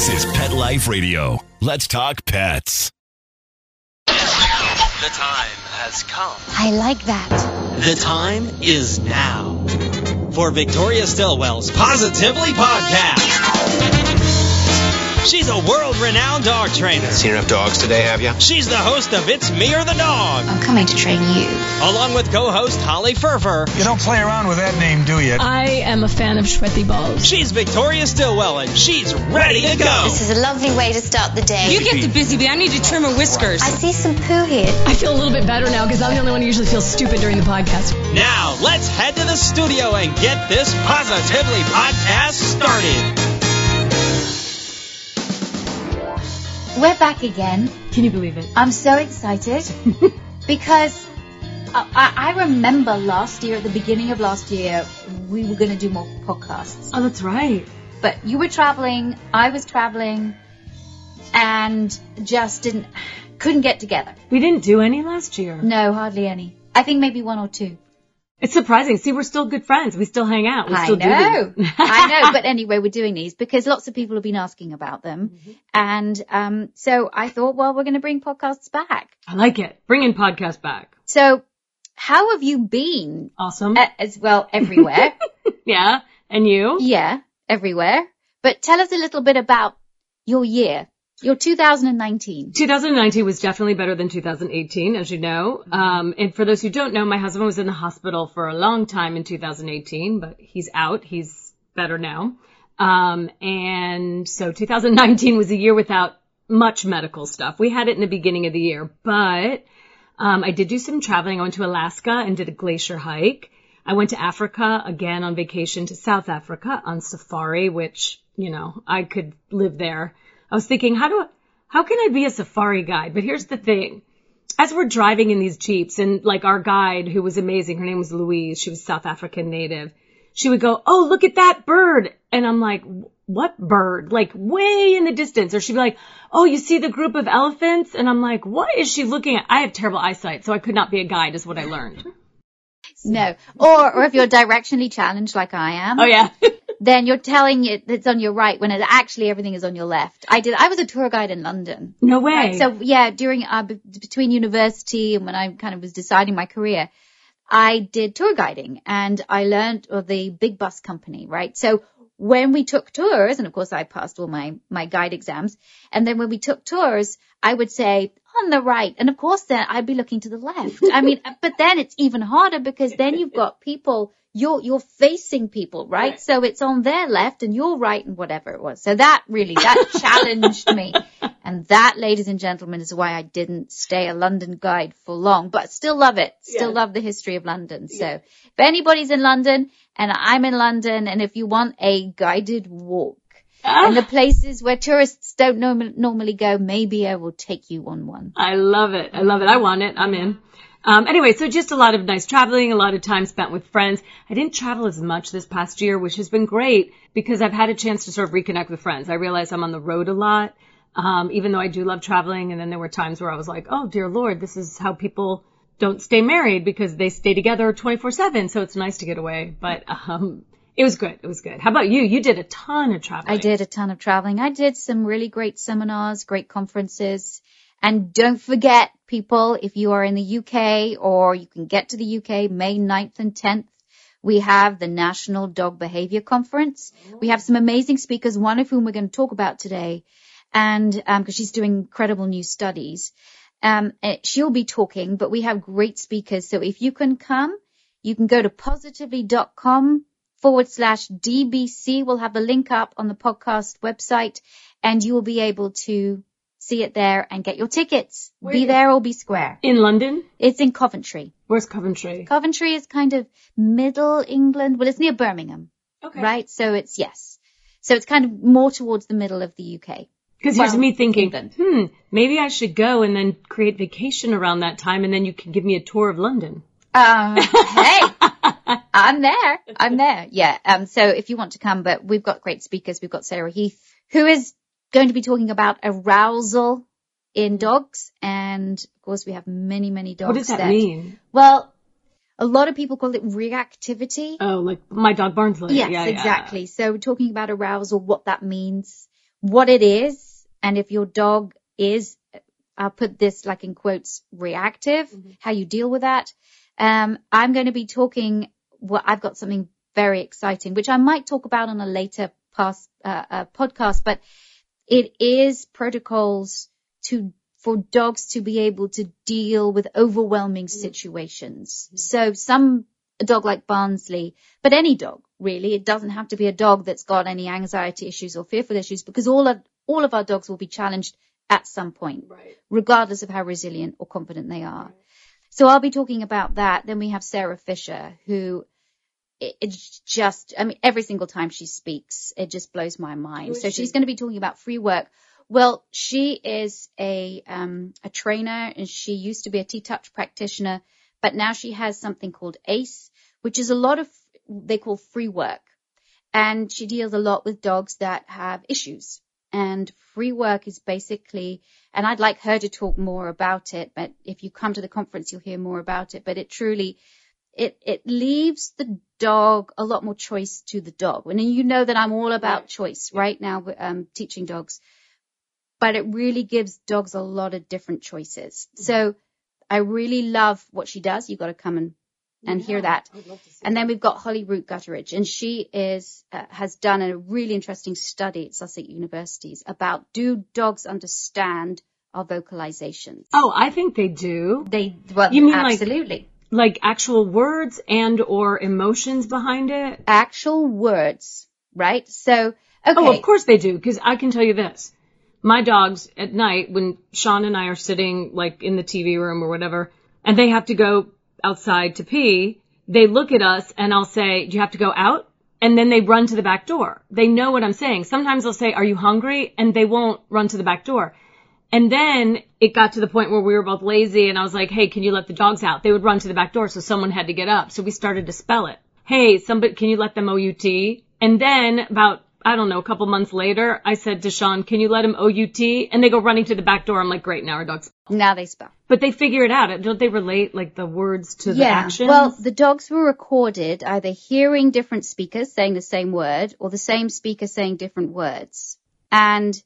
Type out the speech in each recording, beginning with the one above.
This is Pet Life Radio. Let's talk pets. The time has come. I like that. The time is now for Victoria Stillwell's Positively Podcast. She's a world-renowned dog trainer. Seen enough dogs today, have you? She's the host of It's Me or the Dog, I'm coming to train you. Along with co-host Holly Firfer. You don't play around with that name, do you? I am a fan of sweaty balls. She's Victoria Stillwell, and she's ready to go. This is a lovely way to start the day. You get the busy bee. I need to trim her whiskers. I see some poo here. I feel a little bit better now because I'm the only one who usually feels stupid during the podcast. Now, let's head to the studio and get this Positively Podcast started. We're back again. Can you believe it? I'm so excited because I, I I remember last year, at the beginning of last year, we were going to do more podcasts. Oh, that's right. But you were traveling, I was traveling, and just didn't, couldn't get together. We didn't do any last year. No, hardly any. I think maybe one or two. It's surprising. See, we're still good friends. We still hang out. We I still know. do. I know. But anyway, we're doing these because lots of people have been asking about them. Mm-hmm. And um, so I thought, well, we're going to bring podcasts back. I like it. Bringing podcasts back. So how have you been Awesome. As well everywhere? yeah. And you? yeah, everywhere. But tell us a little bit about your year, your 2019. 2019 was definitely better than 2018, as you know. Um, and for those who don't know, my husband was in the hospital for a long time in 2018, but he's out. He's better now. Um, and so 2019 was a year without much medical stuff. We had it in the beginning of the year, but um, I did do some traveling. I went to Alaska and did a glacier hike. I went to Africa again on vacation to South Africa on safari, which, you know, I could live there. I was thinking, how do I, how can I be a safari guide? But here's the thing. As we're driving in these Jeeps and like our guide who was amazing, her name was Louise. She was South African native. She would go, Oh, look at that bird. And I'm like, what bird? Like way in the distance. Or she'd be like, Oh, you see the group of elephants? And I'm like, what is she looking at? I have terrible eyesight, so I could not be a guide is what I learned. No. Or, or if you're directionally challenged like I am, Oh yeah. then you're telling it it's on your right when it actually everything is on your left. I did, I was a tour guide in London. no way. Right. So yeah, during uh, b- between university and when I kind of was deciding my career, I did tour guiding and I learned of the big bus company, right? So when we took tours, and of course I passed all my my guide exams, and then when we took tours, I would say on the right, and of course then I'd be looking to the left. I mean, but then it's even harder because then you've got people. You're you're facing people, right? So it's on their left and you're right and whatever it was. So that really that challenged me. And that, ladies and gentlemen, is why I didn't stay a London guide for long, but still love it. Still love the history of London. So if anybody's in London and I'm in London and if you want a guided walk in the places where tourists don't norm- normally go, maybe I will take you on one. I love it. I love it. I want it. I'm in. Um, anyway, so just a lot of nice traveling, a lot of time spent with friends. I didn't travel as much this past year, which has been great because I've had a chance to sort of reconnect with friends. I realize I'm on the road a lot, um, even though I do love traveling. And then there were times where I was like, oh, dear Lord, this is how people don't stay married because they stay together 24 7. So it's nice to get away. But, um, it was good. It was good. How about you? You did a ton of traveling. I did a ton of traveling. I did some really great seminars, great conferences. And don't forget, people, if you are in the UK or you can get to the UK May 9th and 10th, we have the National Dog Behavior Conference. We have some amazing speakers, one of whom we're going to talk about today. And, um, cause she's doing incredible new studies. Um, eh, she'll be talking, but we have great speakers. So if you can come, you can go to positively.com forward slash DBC. We'll have the link up on the podcast website and you will be able to see it there and get your tickets. be there or be square. In London? It's in Coventry. Where's Coventry? Coventry is kind of middle England. Well, it's near Birmingham, Okay. right? So it's yes. So it's kind of more towards the middle of the UK. Because here's me thinking, England. hmm, maybe I should go and then create vacation around that time and then you can give me a tour of London. Uh, hey, I'm there. I'm there. Yeah. Um, so if you want to come, but we've got great speakers. We've got Sarah Heath, who is going to be talking about arousal in dogs. And of course, we have many, many dogs. What does that mean? Well, a lot of people call it reactivity. Oh, like my dog Barnsley. Yes, yeah, yeah. exactly. So we're talking about arousal, what that means, what it is and if your dog is, I'll put this like in quotes, reactive, how you deal with that. Um, I'm going to be talking, well, I've got something very exciting, which I might talk about on a later past, uh, uh, podcast, but it is protocols to for dogs to be able to deal with overwhelming situations. So some a dog like Barnsley, but any dog really, it doesn't have to be a dog that's got any anxiety issues or fearful issues because all of all of our dogs will be challenged at some point, regardless of how resilient or confident they are. So I'll be talking about that. Then we have Sarah Fisher, who it, it's just, I mean, every single time she speaks, it just blows my mind. So she's going to be talking about free work. Well, she is a um, a trainer, and she used to be a T-touch practitioner, but now she has something called ACE, which is a lot of they call free work, and she deals a lot with dogs that have issues. And free work is basically, and I'd like her to talk more about it, but if you come to the conference, you'll hear more about it. But it truly, it it leaves the dog a lot more choice to the dog. And you know that I'm all about choice right now, um, teaching dogs but it really gives dogs a lot of different choices. So I really love what she does. You've got to come and, and hear that. And then we've got Holly Root Gutteridge and she is, uh, has done a really interesting study at Sussex Universities about do dogs understand our vocalizations? Oh, I think they do. They, well, You mean like- absolutely. Like actual words and or emotions behind it. Actual words, right? So, okay. Oh, of course they do, because I can tell you this. My dogs at night, when Sean and I are sitting like in the TV room or whatever, and they have to go outside to pee, they look at us and I'll say, do you have to go out? And then they run to the back door. They know what I'm saying. Sometimes I'll say, are you hungry? And they won't run to the back door. And then it got to the point where we were both lazy and I was like, hey, can you let the dogs out? They would run to the back door, so someone had to get up. So we started to spell it. Hey, somebody, can you let them OUT? And then about, I don't know, a couple months later, I said to Sean, can you let him OUT? And they go running to the back door. I'm like, great, now our dogs. Now they spell. But they figure it out. Don't they relate like the words to the actions? Well, the dogs were recorded either hearing different speakers saying the same word or the same speaker saying different words. And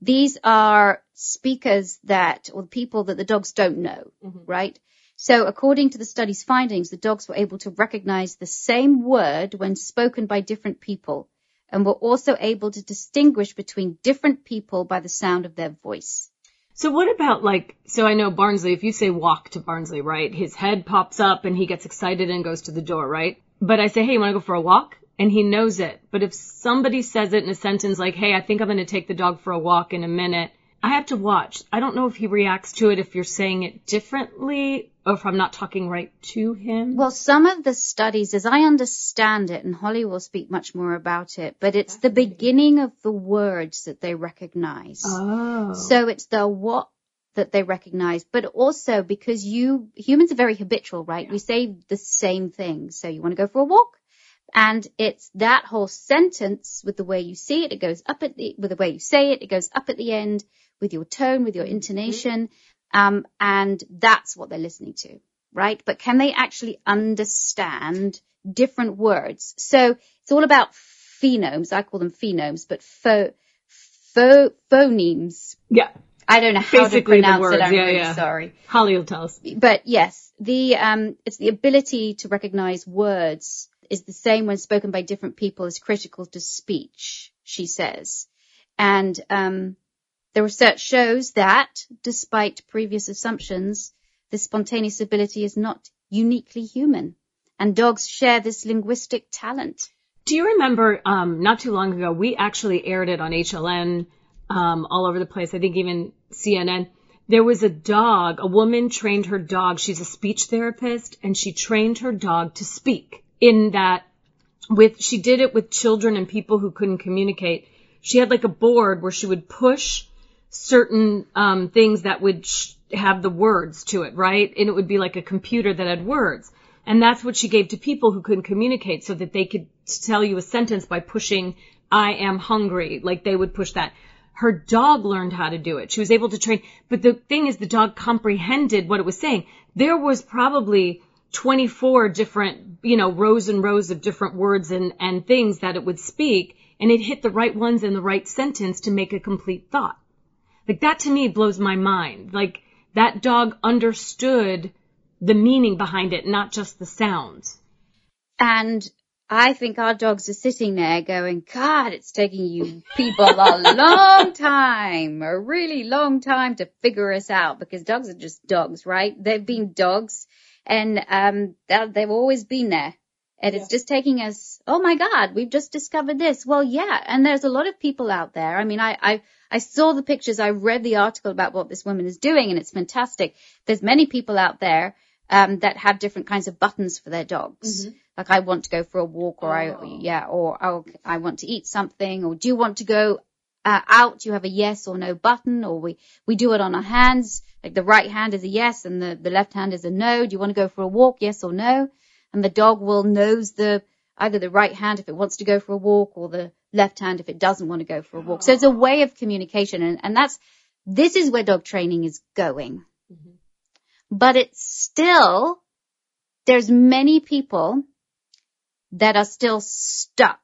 these are speakers that, or people that the dogs don't know, mm-hmm. right? So according to the study's findings, the dogs were able to recognize the same word when spoken by different people and were also able to distinguish between different people by the sound of their voice. So what about like, so I know Barnsley, if you say walk to Barnsley, right? His head pops up and he gets excited and goes to the door, right? But I say, hey, you want to go for a walk? And he knows it. But if somebody says it in a sentence like, hey, I think I'm going to take the dog for a walk in a minute, I have to watch. I don't know if he reacts to it if you're saying it differently or if I'm not talking right to him. Well, some of the studies, as I understand it, and Holly will speak much more about it, but it's the beginning of the words that they recognize. oh. So it's the what that they recognize, but also because you, humans are very habitual, right? We say the same thing. So you want to go for a walk? And it's that whole sentence with the way you see it. It goes up at the, with the way you say it. It goes up at the end with your tone, with your intonation. Um, and that's what they're listening to, right? But can they actually understand different words? So it's all about phenomes. I call them phenomes, but pho, pho, phonemes. yeah. I don't know how Basically to pronounce words, it. I'm yeah, really yeah. sorry. Holly will tell us. But yes, the um, it's the ability to recognize words is the same when spoken by different people is critical to speech. She says, and um, the research shows that despite previous assumptions, this spontaneous ability is not uniquely human, and dogs share this linguistic talent. Do you remember, um, not too long ago, we actually aired it on HLN, um, all over the place. I think even CNN. There was a dog, a woman trained her dog. She's a speech therapist and she trained her dog to speak in that with, she did it with children and people who couldn't communicate. She had like a board where she would push certain, um, things that would sh- have the words to it, right? And it would be like a computer that had words. And that's what she gave to people who couldn't communicate so that they could tell you a sentence by pushing, I am hungry. Like they would push that. Her dog learned how to do it. She was able to train. But the thing is, the dog comprehended what it was saying. There was probably 24 different, you know, rows and rows of different words and, and things that it would speak. and it hit the right ones in the right sentence to make a complete thought. Like that to me blows my mind. Like that dog understood the meaning behind it, not just the sounds. And I think our dogs are sitting there going, God, it's taking you people a long time, a really long time to figure us out because dogs are just dogs, right? They've been dogs and, um, they've always been there. And it's just taking us, oh my God, we've just discovered this. Well, yeah. And there's a lot of people out there. I mean, I, I, I saw the pictures. I read the article about what this woman is doing and it's fantastic. There's many people out there, um, that have different kinds of buttons for their dogs. Like I want to go for a walk or I, yeah, or oh, I want to eat something or do you want to go uh, out? You have a yes or no button or we, we do it on our hands. Like the right hand is a yes and the, the left hand is a no. Do you want to go for a walk? Yes or no? And the dog will nose the, either the right hand if it wants to go for a walk or the left hand if it doesn't want to go for a walk. So it's a oh. way of communication and, and that's, this is where dog training is going. Mm-hmm. But it's still, there's many people that are still stuck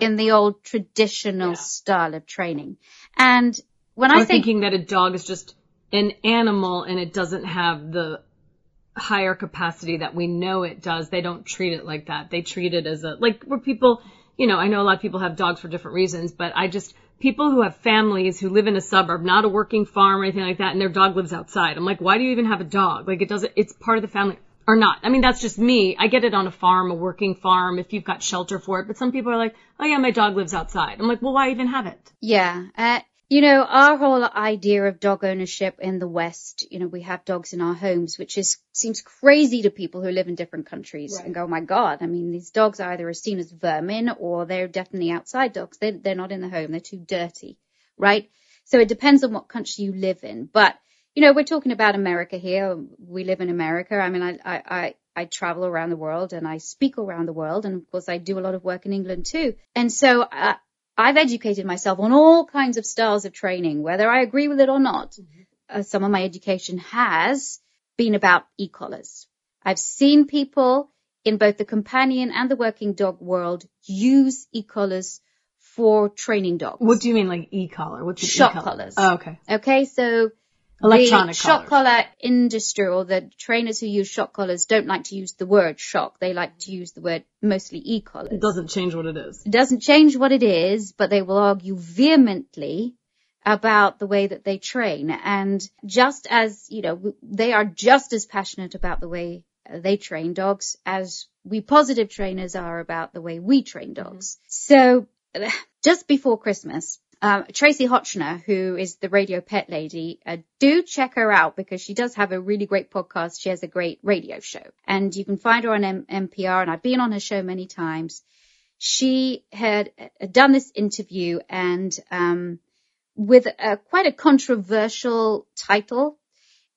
in the old traditional style of training. And when I think, thinking that a dog is just an animal and it doesn't have the higher capacity that we know it does. They don't treat it like that. They treat it as a, like where people, you know, I know a lot of people have dogs for different reasons, but I just, people who have families who live in a suburb, not a working farm or anything like that, and their dog lives outside. I'm like, why do you even have a dog? Like it doesn't, it's part of the family or not. I mean, that's just me. I get it on a farm, a working farm, if you've got shelter for it, but some people are like, oh yeah, my dog lives outside. I'm like, well, why even have it? yeah, uh, you know, our whole idea of dog ownership in the West, you know, we have dogs in our homes, which is, seems crazy to people who live in different countries and go, oh my God, I mean, these dogs are either are seen as vermin or they're definitely outside dogs. They're, they're not in the home. They're too dirty, right? So it depends on what country you live in. But, you know, we're talking about America here. We live in America. I mean, I, I, I, I travel around the world and I speak around the world. And of course, I do a lot of work in England too. And so, uh, I've educated myself on all kinds of styles of training, whether I agree with it or not. Uh, some of my education has been about e-collars. I've seen people in both the companion and the working dog world use e-collars for training dogs. What do you mean like e-collar? What's Shock e-collar? collars. Oh, okay. Okay, so Electronic the shock collars. collar industry or the trainers who use shock collars don't like to use the word shock. They like to use the word mostly e-collars. It doesn't change what it is. It doesn't change what it is, but they will argue vehemently about the way that they train. And just as, you know, they are just as passionate about the way uh, they train dogs as we positive trainers are about the way we train dogs. So just before Christmas, um, Tracie Hotchner, who is the radio pet lady, uh, do check her out because she does have a really great podcast. She has a great radio show and you can find her on M- NPR and I've been on her show many times. She had uh, done this interview and, um, with a, quite a controversial title.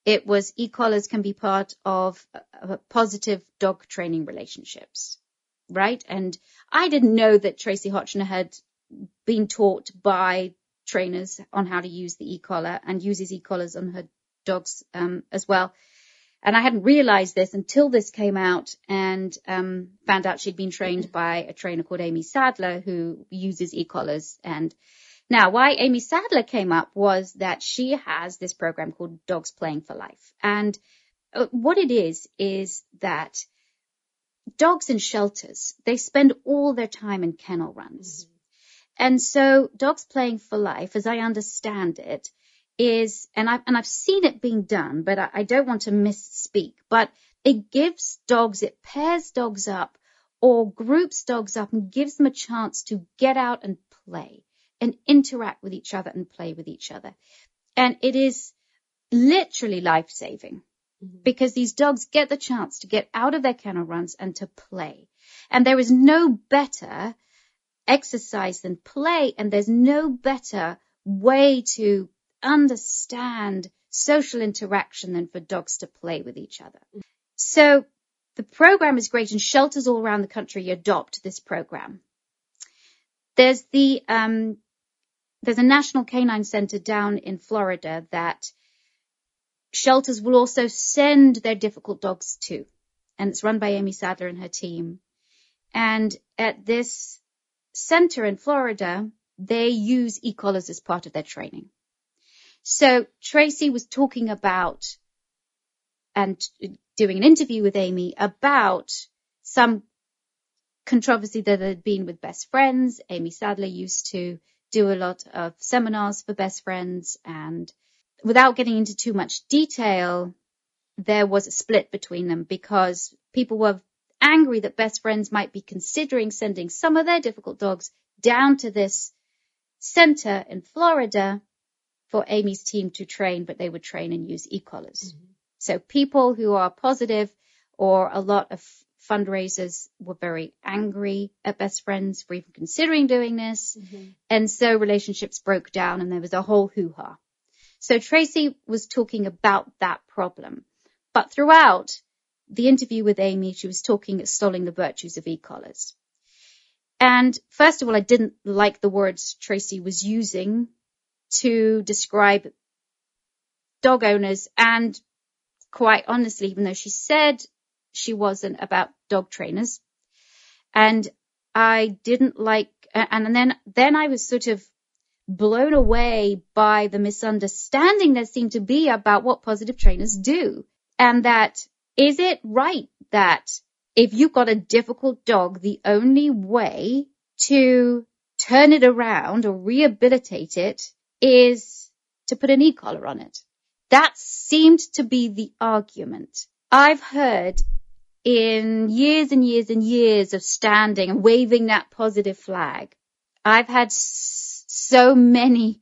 It was e-collars can be part of uh, positive dog training relationships, right? And I didn't know that Tracie Hotchner had been taught by trainers on how to use the e-collar and uses e-collars on her dogs um, as well. And I hadn't realized this until this came out and um, found out she'd been trained by a trainer called Aimee Sadler who uses e-collars. And now why Aimee Sadler came up was that she has this program called Dogs Playing for Life. And uh, what it is, is that dogs in shelters, they spend all their time in kennel runs. And so dogs playing for life, as I understand it, is, and I've, and I've seen it being done, but I, I don't want to misspeak, but it gives dogs, it pairs dogs up or groups dogs up and gives them a chance to get out and play and interact with each other and play with each other. And it is literally life saving mm-hmm. because these dogs get the chance to get out of their kennel runs and to play. And there is no better exercise than play and there's no better way to understand social interaction than for dogs to play with each other. So the program is great and shelters all around the country adopt this program. There's the, um, there's a national canine center down in Florida that shelters will also send their difficult dogs to. And it's run by Aimee Sadler and her team. And at this center in Florida, they use e-collars as part of their training. So Tracie was talking about and doing an interview with Aimee about some controversy that had been with best friends. Aimee Sadler used to do a lot of seminars for best friends and without getting into too much detail, there was a split between them because people were angry that best friends might be considering sending some of their difficult dogs down to this center in Florida for Aimee's team to train, but they would train and use e-collars. Mm-hmm. So people who are positive or a lot of fundraisers were very angry at best friends for even considering doing this. Mm-hmm. And so relationships broke down and there was a whole hoo-ha. So Tracie was talking about that problem. But throughout the interview with Aimee, she was talking extolling the virtues of e-collars. And first of all, I didn't like the words Tracie was using to describe dog owners. And quite honestly, even though she said she wasn't about dog trainers, and I didn't like, and then, then I was sort of blown away by the misunderstanding there seemed to be about what positive trainers do. And that is it right that if you've got a difficult dog, the only way to turn it around or rehabilitate it is to put an e-collar on it? That seemed to be the argument. I've heard in years and years and years of standing and waving that positive flag. I've had so many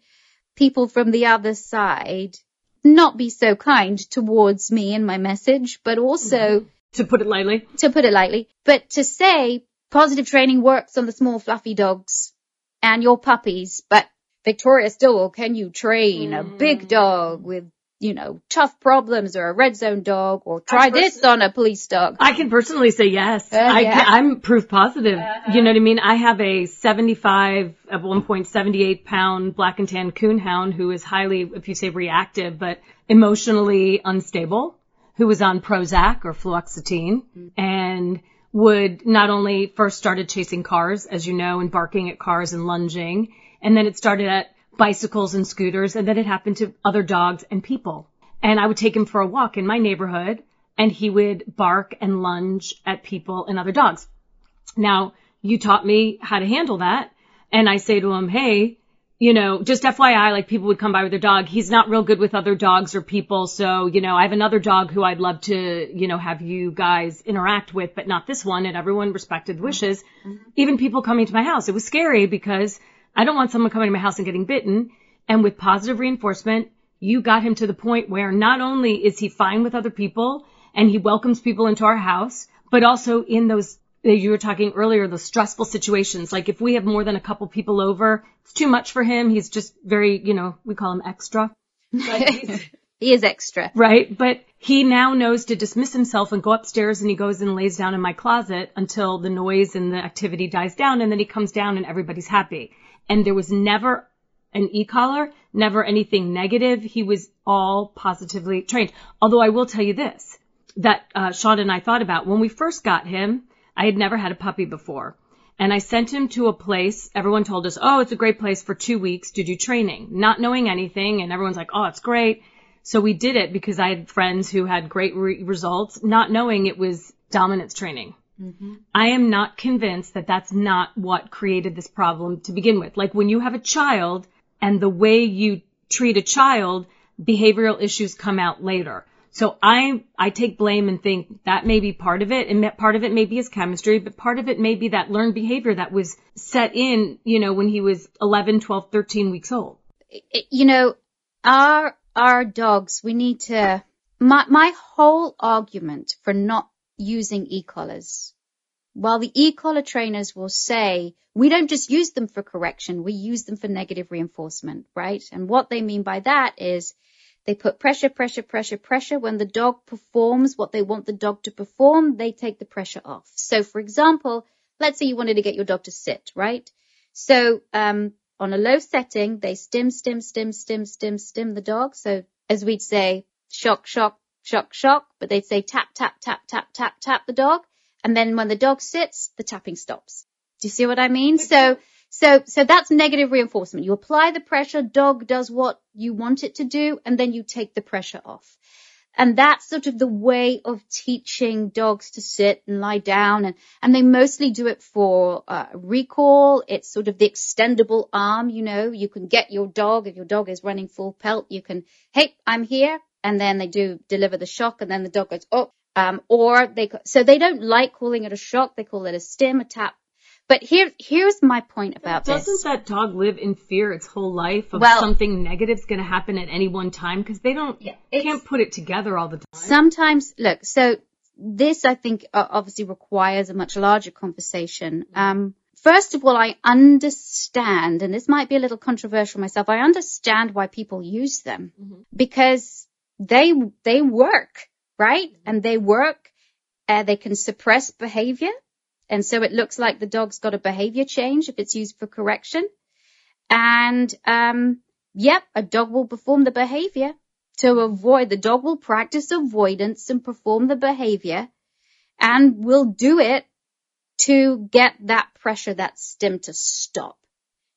people from the other side not be so kind towards me and my message, but also mm-hmm. to put it lightly, to put it lightly, but to say positive training works on the small fluffy dogs and your puppies, but Victoria Stillwell, can you train mm. a big dog with you know, tough problems or a red zone dog or try this on a police dog? I can personally say yes. Uh, I, yeah. I'm proof positive. Uh-huh. You know what I mean? I have a 75 at 1.78 pound black and tan coonhound who is highly, if you say reactive, but emotionally unstable, who was on Prozac or fluoxetine mm-hmm. and would not only first started chasing cars, as you know, and barking at cars and lunging, and then it started at bicycles and scooters, and then it happened to other dogs and people. And I would take him for a walk in my neighborhood, and he would bark and lunge at people and other dogs. Now, you taught me how to handle that, and I say to him, hey, you know, just FYI, like people would come by with their dog. He's not real good with other dogs or people. So, you know, I have another dog who I'd love to, you know, have you guys interact with, but not this one. And everyone respected wishes. Mm-hmm. Even people coming to my house. It was scary because I don't want someone coming to my house and getting bitten. And with positive reinforcement, you got him to the point where not only is he fine with other people and he welcomes people into our house, but also in those you were talking earlier, the stressful situations. Like if we have more than a couple people over, it's too much for him. He's just very, you know, we call him extra. he is extra. Right. But he now knows to dismiss himself and go upstairs and he goes and lays down in my closet until the noise and the activity dies down. And then he comes down and everybody's happy and there was never an e-collar, never anything negative. He was all positively trained. Although I will tell you this, that uh, Sean and I thought about when we first got him, I had never had a puppy before. And I sent him to a place, everyone told us, oh, it's a great place for two weeks to do training, not knowing anything. And everyone's like, oh, it's great. So we did it because I had friends who had great re- results, not knowing it was dominance training. Mm-hmm. I am not convinced that that's not what created this problem to begin with. Like when you have a child and the way you treat a child, behavioral issues come out later. So I, I take blame and think that may be part of it and part of it may be his chemistry, but part of it may be that learned behavior that was set in, you know, when he was 11, 12, 13 weeks old. You know, our, our dogs, we need to, my, my whole argument for not using e-collars. While the e-collar trainers will say, we don't just use them for correction, we use them for negative reinforcement, right? And what they mean by that is they put pressure, pressure, pressure, pressure. When the dog performs what they want the dog to perform, they take the pressure off. So for example, let's say you wanted to get your dog to sit, right? So, um, on a low setting, they stim, stim, stim, stim, stim, stim the dog. So as we'd say, shock, shock, shock, shock, but they'd say tap, tap, tap, tap, tap, tap the dog. And then when the dog sits, the tapping stops. Do you see what I mean? So So, so that's negative reinforcement. You apply the pressure, dog does what you want it to do, and then you take the pressure off. And that's sort of the way of teaching dogs to sit and lie down. And, and they mostly do it for uh, recall. It's sort of the extendable arm, you know, you can get your dog, if your dog is running full pelt, you can, hey, I'm here. And then they do deliver the shock and then the dog goes, oh, um, or they, so they don't like calling it a shock. They call it a stim, a tap, but here, here's my point about this. Doesn't that dog live in fear its whole life of Well- something negative's going to happen at any one time because they don't Yeah, can't put it together all the time. Sometimes, look, so this I think uh, obviously requires a much larger conversation. Um, first of all, I understand, and this might be a little controversial myself, I understand why people use them because they, they work, right? And they work, uh, they can suppress behavior. And so it looks like the dog's got a behavior change if it's used for correction. And, um, yep, a dog will perform the behavior to avoid, the dog will practice avoidance and perform the behavior and will do it to get that pressure, that stim to stop.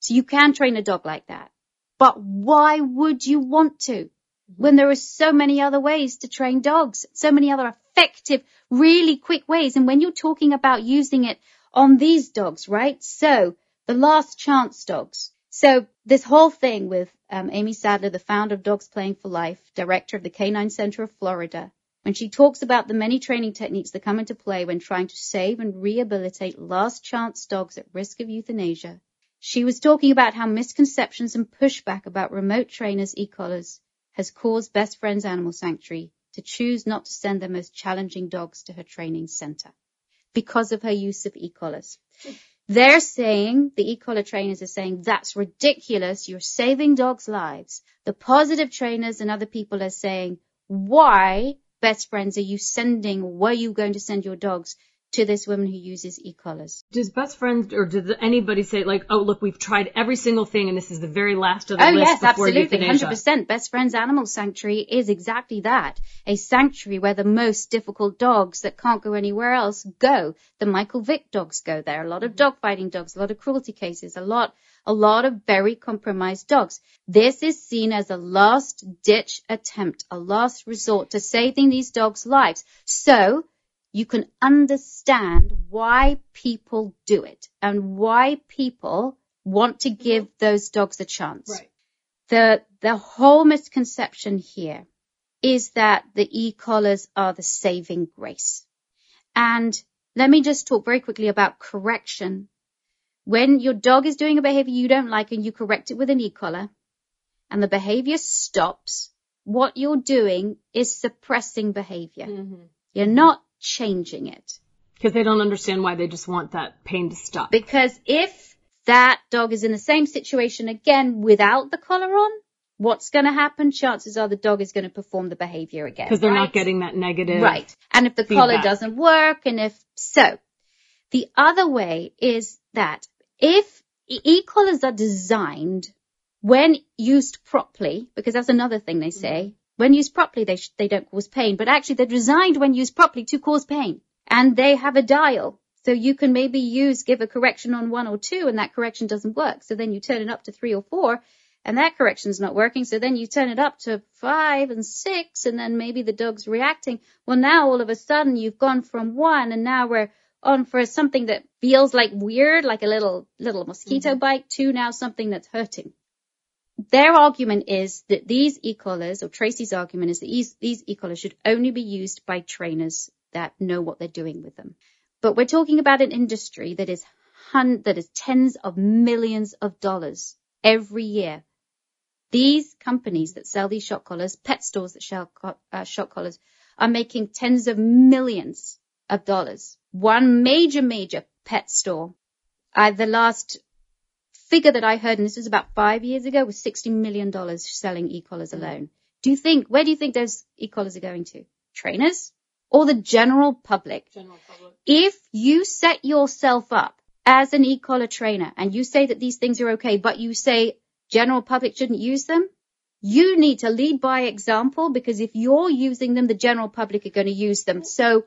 So you can train a dog like that. But why would you want to? When there are so many other ways to train dogs, so many other effective, really quick ways. And when you're talking about using it on these dogs, right? So the last chance dogs. So this whole thing with um, Aimee Sadler, the founder of Dogs Playing for Life, director of the Canine Center of Florida, when she talks about the many training techniques that come into play when trying to save and rehabilitate last chance dogs at risk of euthanasia, she was talking about how misconceptions and pushback about remote trainers e-collars has caused Best Friends Animal Sanctuary to choose not to send their most challenging dogs to her training center because of her use of e-collars. They're saying, the e-collar trainers are saying, that's ridiculous. You're saving dogs' lives. The positive trainers and other people are saying, why, best friends, are you sending, were you going to send your dogs to this woman who uses e-collars? Does best friends or does anybody say like, oh look, we've tried every single thing and this is the very last of the Oh list yes, before absolutely, hundred percent. Best Friends Animal Sanctuary is exactly that. A sanctuary where the most difficult dogs that can't go anywhere else go. The Michael Vick dogs go there. A lot of dog fighting dogs, a lot of cruelty cases, a lot, a lot of very compromised dogs. This is seen as a last ditch attempt, a last resort to saving these dogs' lives. So you can understand why people do it and why people want to give those dogs a chance. Right. The, the whole misconception here is that the e-collars are the saving grace. And let me just talk very quickly about correction. When your dog is doing a behavior you don't like and you correct it with an e-collar and the behavior stops, what you're doing is suppressing behavior. Mm-hmm. You're not changing it. Because they don't understand why they just want that pain to stop. Because if that dog is in the same situation again without the collar on, what's going to happen? Chances are the dog is going to perform the behavior again. Because they're right? not getting that negative. Right. And if the collar doesn't work, and if so, the other way is that if e- e-collars are designed when used properly, because that's another thing they say, when used properly, they, sh- they don't cause pain, but actually they're designed when used properly to cause pain. And they have a dial. So you can maybe use, give a correction on one or two and that correction doesn't work. So then you turn it up to three or four and that correction's not working. So then you turn it up to five and six and then maybe the dog's reacting. Well, now all of a sudden you've gone from one and now we're on for something that feels like weird, like a little, little mosquito mm-hmm. bite to now something that's hurting. Their argument is that these e-collars, or Tracie's argument is that these, these e-collars should only be used by trainers that know what they're doing with them. But we're talking about an industry that is hun- that is tens of millions of dollars every year. These companies that sell these shock collars, pet stores that sell co- uh, shock collars, are making tens of millions of dollars. One major, major pet store, uh, the last figure that I heard, and this was about five years ago, was $60 million selling e-collars mm. alone. Do you think, where do you think those e-collars are going to? Trainers or the general public? If you set yourself up as an e-collar trainer and you say that these things are okay, but you say general public shouldn't use them, you need to lead by example because if you're using them, the general public are going to use them. So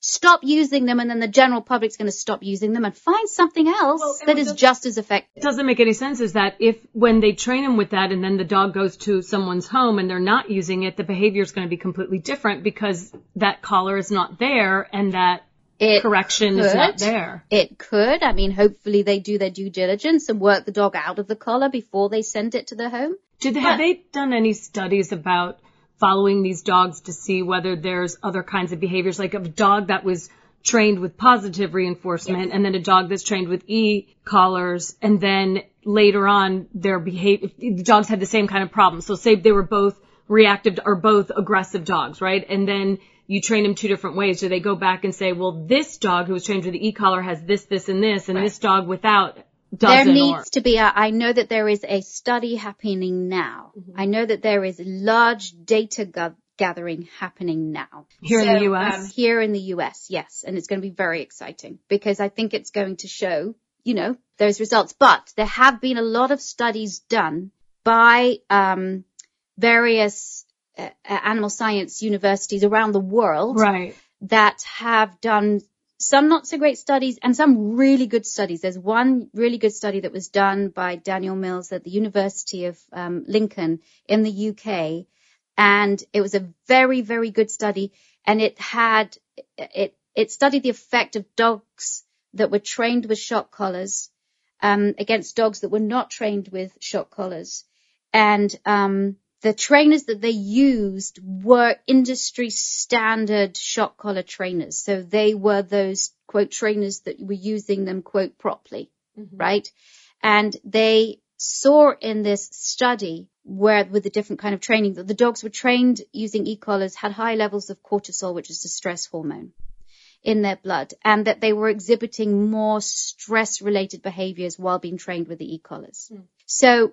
stop using them and then the general public's going to stop using them and find something else Well, that is just as effective. doesn't make any sense is that if when they train him with that and then the dog goes to someone's home and they're not using it, the behavior is going to be completely different because that collar is not there and that It correction is not there. It could. I mean, hopefully they do their due diligence and work the dog out of the collar before they send it to the home. Did they, have they done any studies about following these dogs to see whether there's other kinds of behaviors, like a dog that was trained with positive reinforcement and then a dog that's trained with e collars and then later on their behavior, the dogs had the same kind of problem. So say they were both reactive or both aggressive dogs, right? And then you train them two different ways. Do they go back and say, well, this dog who was trained with the e collar has this, this, and this, and this dog without there needs or, to be a, I know that there is a study happening now. Mm-hmm. I know that there is large data go- gathering happening now. Here in the US? um, here in the US, yes. And it's going to be very exciting because I think it's going to show, you know, those results. But there have been a lot of studies done by, um, various uh, uh, animal science universities around the world right. that have done some not so great studies and some really good studies. There's one really good study that was done by Daniel Mills at the University of um, Lincoln in the UK, and it was a very very good study, and it had it it studied the effect of dogs that were trained with shock collars um, against dogs that were not trained with shock collars, and um, the trainers that they used were industry standard shock collar trainers. So they were those quote trainers that were using them quote properly, mm-hmm. right? And they saw in this study where with the different kind of training that the dogs were trained using e-collars had high levels of cortisol, which is the stress hormone in their blood and that they were exhibiting more stress related behaviors while being trained with the e-collars. Hmm. So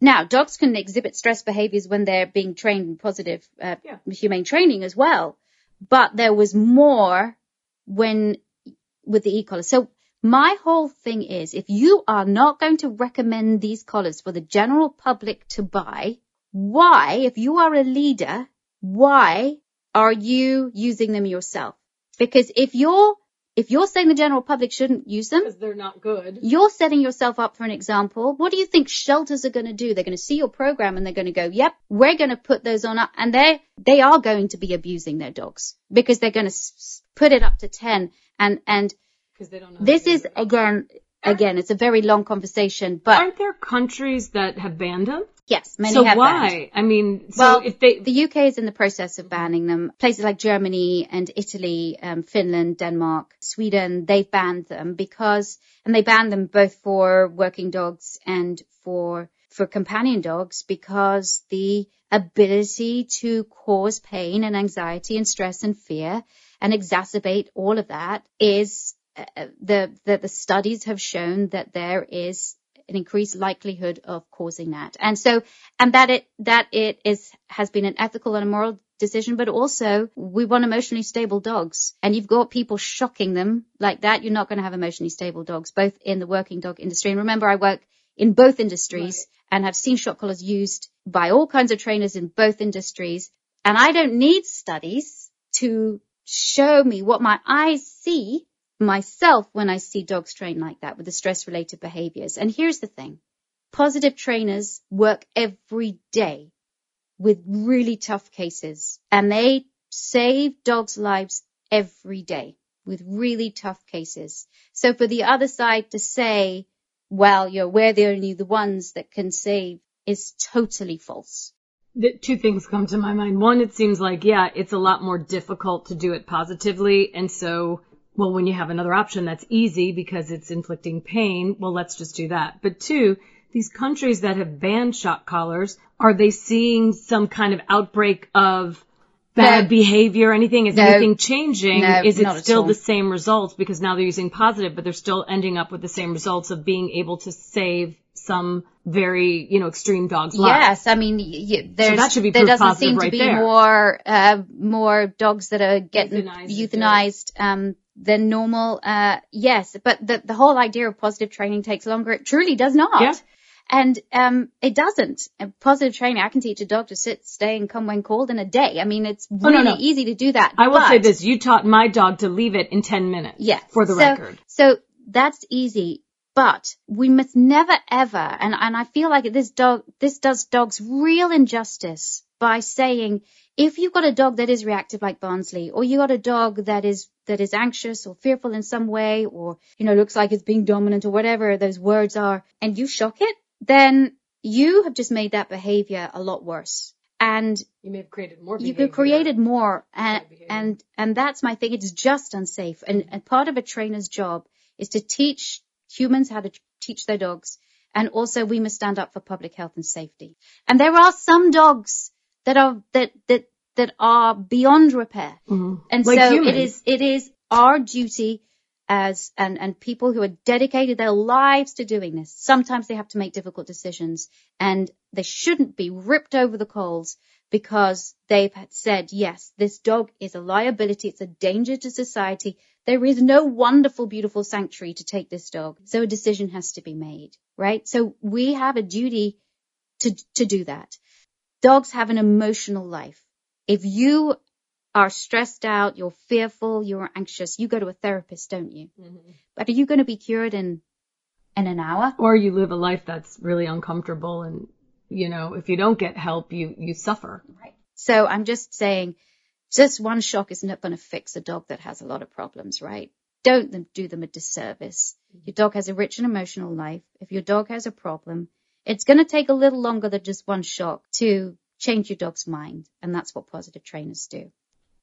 now, dogs can exhibit stress behaviors when they're being trained in positive uh, humane training as well, but there was more when with the e-collar. So my whole thing is, if you are not going to recommend these collars for the general public to buy, why, if you are a leader, why are you using them yourself? Because if you're if you're saying the general public shouldn't use them, Because they're not good. you're setting yourself up for an example. What do you think shelters are going to do? They're going to see your program and they're going to go, yep, we're going to put those on up. And they, they are going to be abusing their dogs because they're going to put it up to 10. And, and Because they don't know. this is again, again, it's a very long conversation, but Aren't there countries that have banned them? Yes, many so have why? banned. I mean, so Well, if they, the UK is in the process of banning them. Places like Germany and Italy, um, Finland, Denmark, Sweden, they've banned them because, and they banned them both for working dogs and for, for companion dogs because the ability to cause pain and anxiety and stress and fear and exacerbate all of that is uh, the, the, the studies have shown that there is an increased likelihood of causing that. And so, and that it, that it is, has been an ethical and a moral decision, but also we want emotionally stable dogs. And you've got people shocking them like that. You're not going to have emotionally stable dogs, both in the working dog industry. And remember, I work in both industries and have seen shock collars used by all kinds of trainers in both industries. And I don't need studies to show me what my eyes see myself when I see dogs trained like that with the stress related behaviors. And here's the thing. Positive trainers work every day with really tough cases and they save dogs' lives every day with really tough cases. So for the other side to say, well, you're, we're the only the ones that can save is totally false. the two things come to my mind. One, it seems like, yeah, it's a lot more difficult to do it positively. And so, well, when you have another option that's easy because it's inflicting pain, well, let's just do that. But two, these countries that have banned shock collars, are they seeing some kind of outbreak of bad No. behavior or anything? Is No. anything changing? No, Is it still the same results because now they're using positive, but they're still ending up with the same results of being able to save some very, you know, extreme dogs' lives? Yes, I mean, y- there's, be there doesn't seem to be there. more, uh, more dogs that are getting Euthanized, euthanized, um, than normal. Uh, yes, but the, the whole idea of positive training takes longer. It truly does not. Yeah. And um, it doesn't. Positive training, I can teach a dog to sit, stay, and come when called in a day. I mean, it's no, really no. easy to do that. I will say this: you taught my dog to leave it in ten minutes. Yes. For the so, record. So that's easy. But we must never ever, and, and I feel like this dog, this does dogs real injustice by saying, if you've got a dog that is reactive like Barnsley, or you got a dog that is, that is anxious or fearful in some way, or, you know, looks like it's being dominant or whatever those words are, and you shock it, then you have just made that behavior a lot worse. And You may have created more. you could created more and and and that's my thing it's just unsafe and, and part of a trainer's job is to teach humans how to teach their dogs and also we must stand up for public health and safety. And there are some dogs that are that that that are beyond repair. And Mm-hmm. Like so humans. it is it is our duty as and and people who are dedicated their lives to doing this. Sometimes they have to make difficult decisions and they shouldn't be ripped over the coals because they've said yes this dog is a liability. It's a danger to society there is no wonderful beautiful sanctuary to take this dog so a decision has to be made right so we have a duty to to do that dogs have an emotional life if you are stressed out, you're fearful, you're anxious, you go to a therapist, don't you? Mm-hmm. But are you going to be cured in in an hour? or you live a life that's really uncomfortable, and you know, if you don't get help, you you suffer. Right. So I'm just saying, just one shock is not going to fix a dog that has a lot of problems, right? Don't do them a disservice. Your dog has a rich and emotional life. If your dog has a problem, it's going to take a little longer than just one shock to change your dog's mind. And that's what positive trainers do.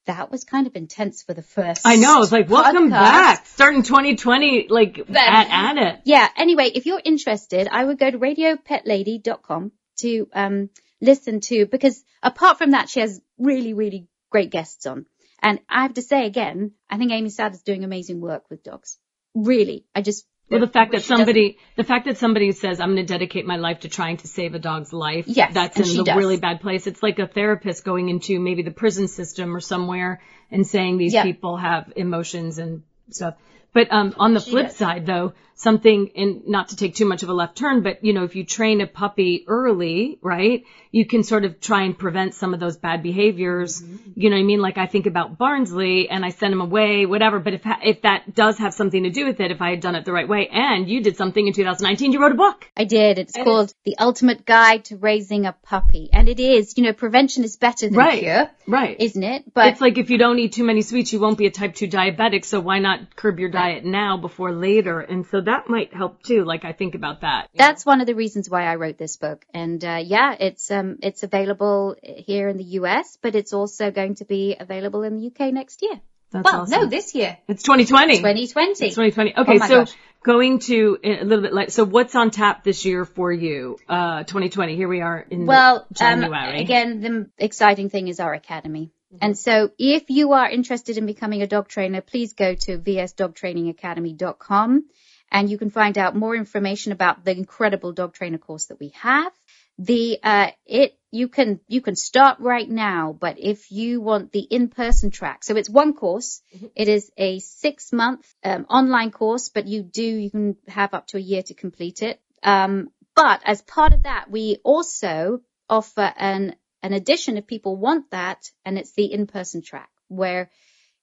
That was kind of intense for the first. I know. It's like welcome podcast. back, starting 2020, like at at it. Yeah. Anyway, if you're interested, I would go to radiopetlady.com to um, listen to because apart from that, she has really, really great guests on. And I have to say again, I think Aimee Sadler is doing amazing work with dogs. Really, I just Well, the fact that somebody, the fact that somebody says, "I'm going to dedicate my life to trying to save a dog's life," Yes, that's in the does. really bad place. It's like a therapist going into maybe the prison system or somewhere and saying these Yeah. people have emotions and stuff. But um, on the She flip does. side, though, something, and not to take too much of a left turn, but you know, if you train a puppy early, right, you can sort of try and prevent some of those bad behaviors. Mm-hmm. You know what I mean? Like I think about Barnsley, and I send him away, whatever. But if if that does have something to do with it, if I had done it the right way, and you did something in 2019, you wrote a book. I did. It's called The Ultimate Guide to Raising a Puppy. And it is, you know, prevention is better than Right. cure, Right. isn't it? But it's like if you don't eat too many sweets, you won't be a type 2 diabetic. So why not curb your diet now before later? And so that might help too. Like I think about that. that's one of the reasons why I wrote this book. And uh, yeah, it's um it's available here in the US, but it's also going to be available in the UK next year. That's well, awesome. no, this year, It's 2020. 2020. It's 2020. Okay, Oh so gosh. going to a little bit like, so what's on tap this year for you? Uh, 2020. Here we are in Well, um, January. again, the exciting thing is our academy. And so if you are interested in becoming a dog trainer, please go to vsdogtrainingacademy.com and you can find out more information about the incredible dog trainer course that we have. The, uh, it, you can, you can start right now, but if you want the in-person track, so it's one course. It is a six month, um, online course, but you do, you can have up to a year to complete it. Um, but as part of that, we also offer an, an addition if people want that, and it's the in-person track where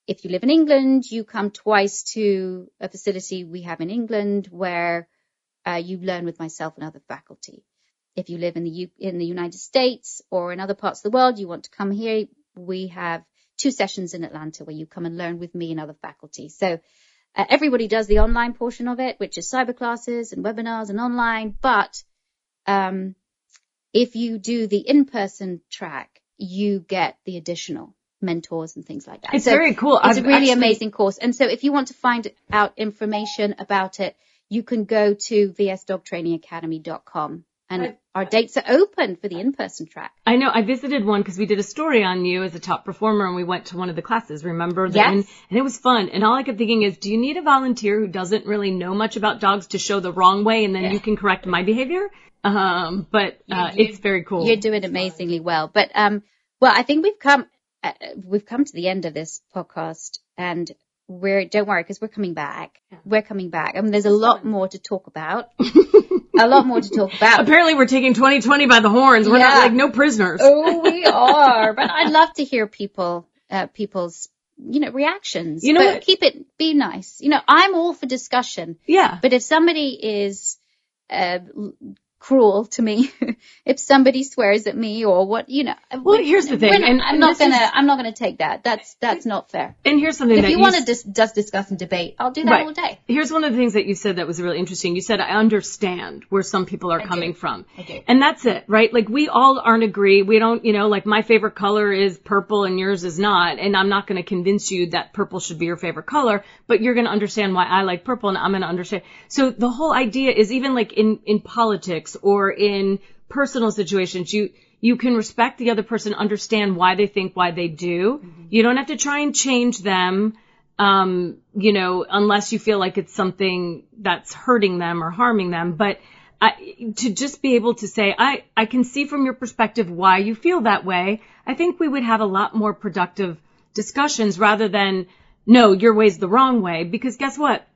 if you live in England, you come twice to a facility we have in England where uh, you learn with myself and other faculty. If you live in the U- in the United States or in other parts of the world, you want to come here, we have two sessions in Atlanta where you come and learn with me and other faculty. So uh, everybody does the online portion of it, which is cyber classes and webinars and online, but um, if you do the in-person track, you get the additional mentors and things like that. It's So very cool. It's I've a really actually- amazing course. And so if you want to find out information about it, you can go to vsdogtrainingacademy.com and I- our dates are open for the in-person track. I know. I visited one because we did a story on you as a top performer, and we went to one of the classes. Remember? that? Yes. And, and it was fun. And all I kept thinking is, do you need a volunteer who doesn't really know much about dogs to show the wrong way, and then you can correct my behavior? Um, but uh, it's very cool. You're doing amazingly well. But um, well, I think we've come uh, we've come to the end of this podcast, and we're don't worry because we're coming back. We're coming back. I mean, there's a lot more to talk about. a lot more to talk about. Apparently, we're taking 2020 by the horns. We're not like no prisoners. Oh, we are. But I'd love to hear people, uh, people's, you know, reactions. You know but what? keep it, be nice. You know, I'm all for discussion. Yeah. But if somebody is uh, cruel to me, if somebody swears at me or what, you know. Well, here's the thing, not- and- I'm not gonna. is- I'm not gonna take that. That's that's not fair. And here's something If that you you want to dis- just discuss and debate, I'll do that Right. all day. Here's one of the things that you said that was really interesting. You said, I understand where some people are coming do. from. I do. And that's it, right? Like we all aren't agree. We don't, you know, like my favorite color is purple and yours is not. And I'm not going to convince you that purple should be your favorite color, but you're going to understand why I like purple and I'm going to understand. So the whole idea is even like in, in politics or in personal situations, you, you can respect the other person, understand why they think why they do. You don't have to try and change them um, you know, unless you feel like it's something that's hurting them or harming them. But I, to just be able to say, I, I can see from your perspective why you feel that way. I think we would have a lot more productive discussions rather than, no, your way's the wrong way. Because guess what?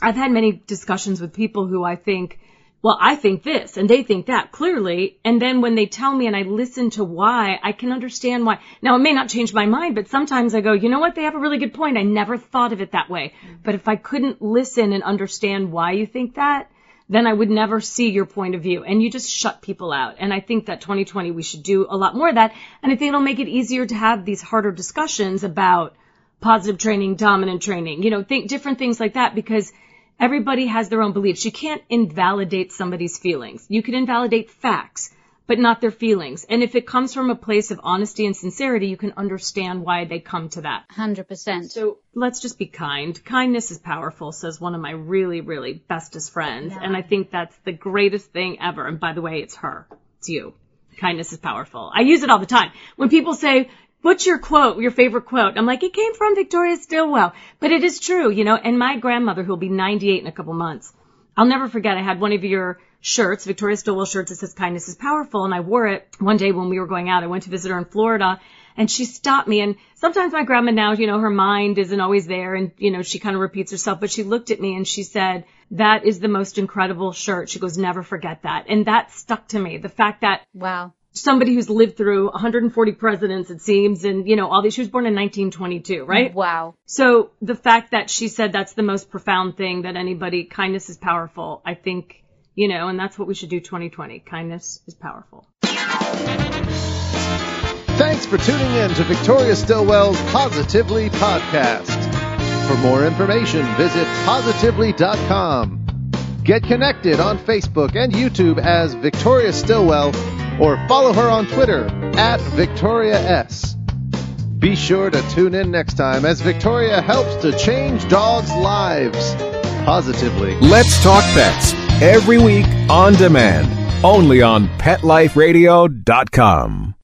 I've had many discussions with people who I think, well, I think this and they think that clearly. And then when they tell me and I listen to why, I can understand why. Now it may not change my mind, but sometimes I go, you know what? They have a really good point. I never thought of it that way. Mm-hmm. But if I couldn't listen and understand why you think that, then I would never see your point of view and you just shut people out. And I think that 2020 we should do a lot more of that. And I think it'll make it easier to have these harder discussions about positive training, dominant training, you know, think different things like that because everybody has their own beliefs. You can't invalidate somebody's feelings. You can invalidate facts, but not their feelings. And if it comes from a place of honesty and sincerity, you can understand why they come to that. Hundred percent. So let's just be kind. Kindness is powerful, says one of my really, really bestest friends. And I think that's the greatest thing ever. And by the way, it's her. It's you. Kindness is powerful. I use it all the time. When people say, what's your quote, your favorite quote? I'm like, it came from Victoria Stilwell. But it is true, you know, and my grandmother, who'll be 98 in a couple months, I'll never forget, I had one of your shirts, Victoria Stilwell shirts that says kindness is powerful. And I wore it one day when we were going out. I went to visit her in Florida and she stopped me. And sometimes my grandma now, you know, her mind isn't always there and, you know, she kind of repeats herself, but she looked at me and she said, that is the most incredible shirt. She goes, never forget that. And that stuck to me. The fact that Wow. Somebody who's lived through 140 presidents, it seems, and, you know, all these, she was born in 1922, right? Wow. So the fact that she said that's the most profound thing that anybody, kindness is powerful, I think, you know, and that's what we should do 2020. Kindness is powerful. Thanks for tuning in to Victoria Stilwell's Positively Podcast. For more information, visit positively.com. Get connected on Facebook and YouTube as Victoria Stilwell or follow her on Twitter at Victoria S. Be sure to tune in next time as Victoria helps to change dogs' lives positively. Let's Talk Pets every week on demand, only on PetLifeRadio.com.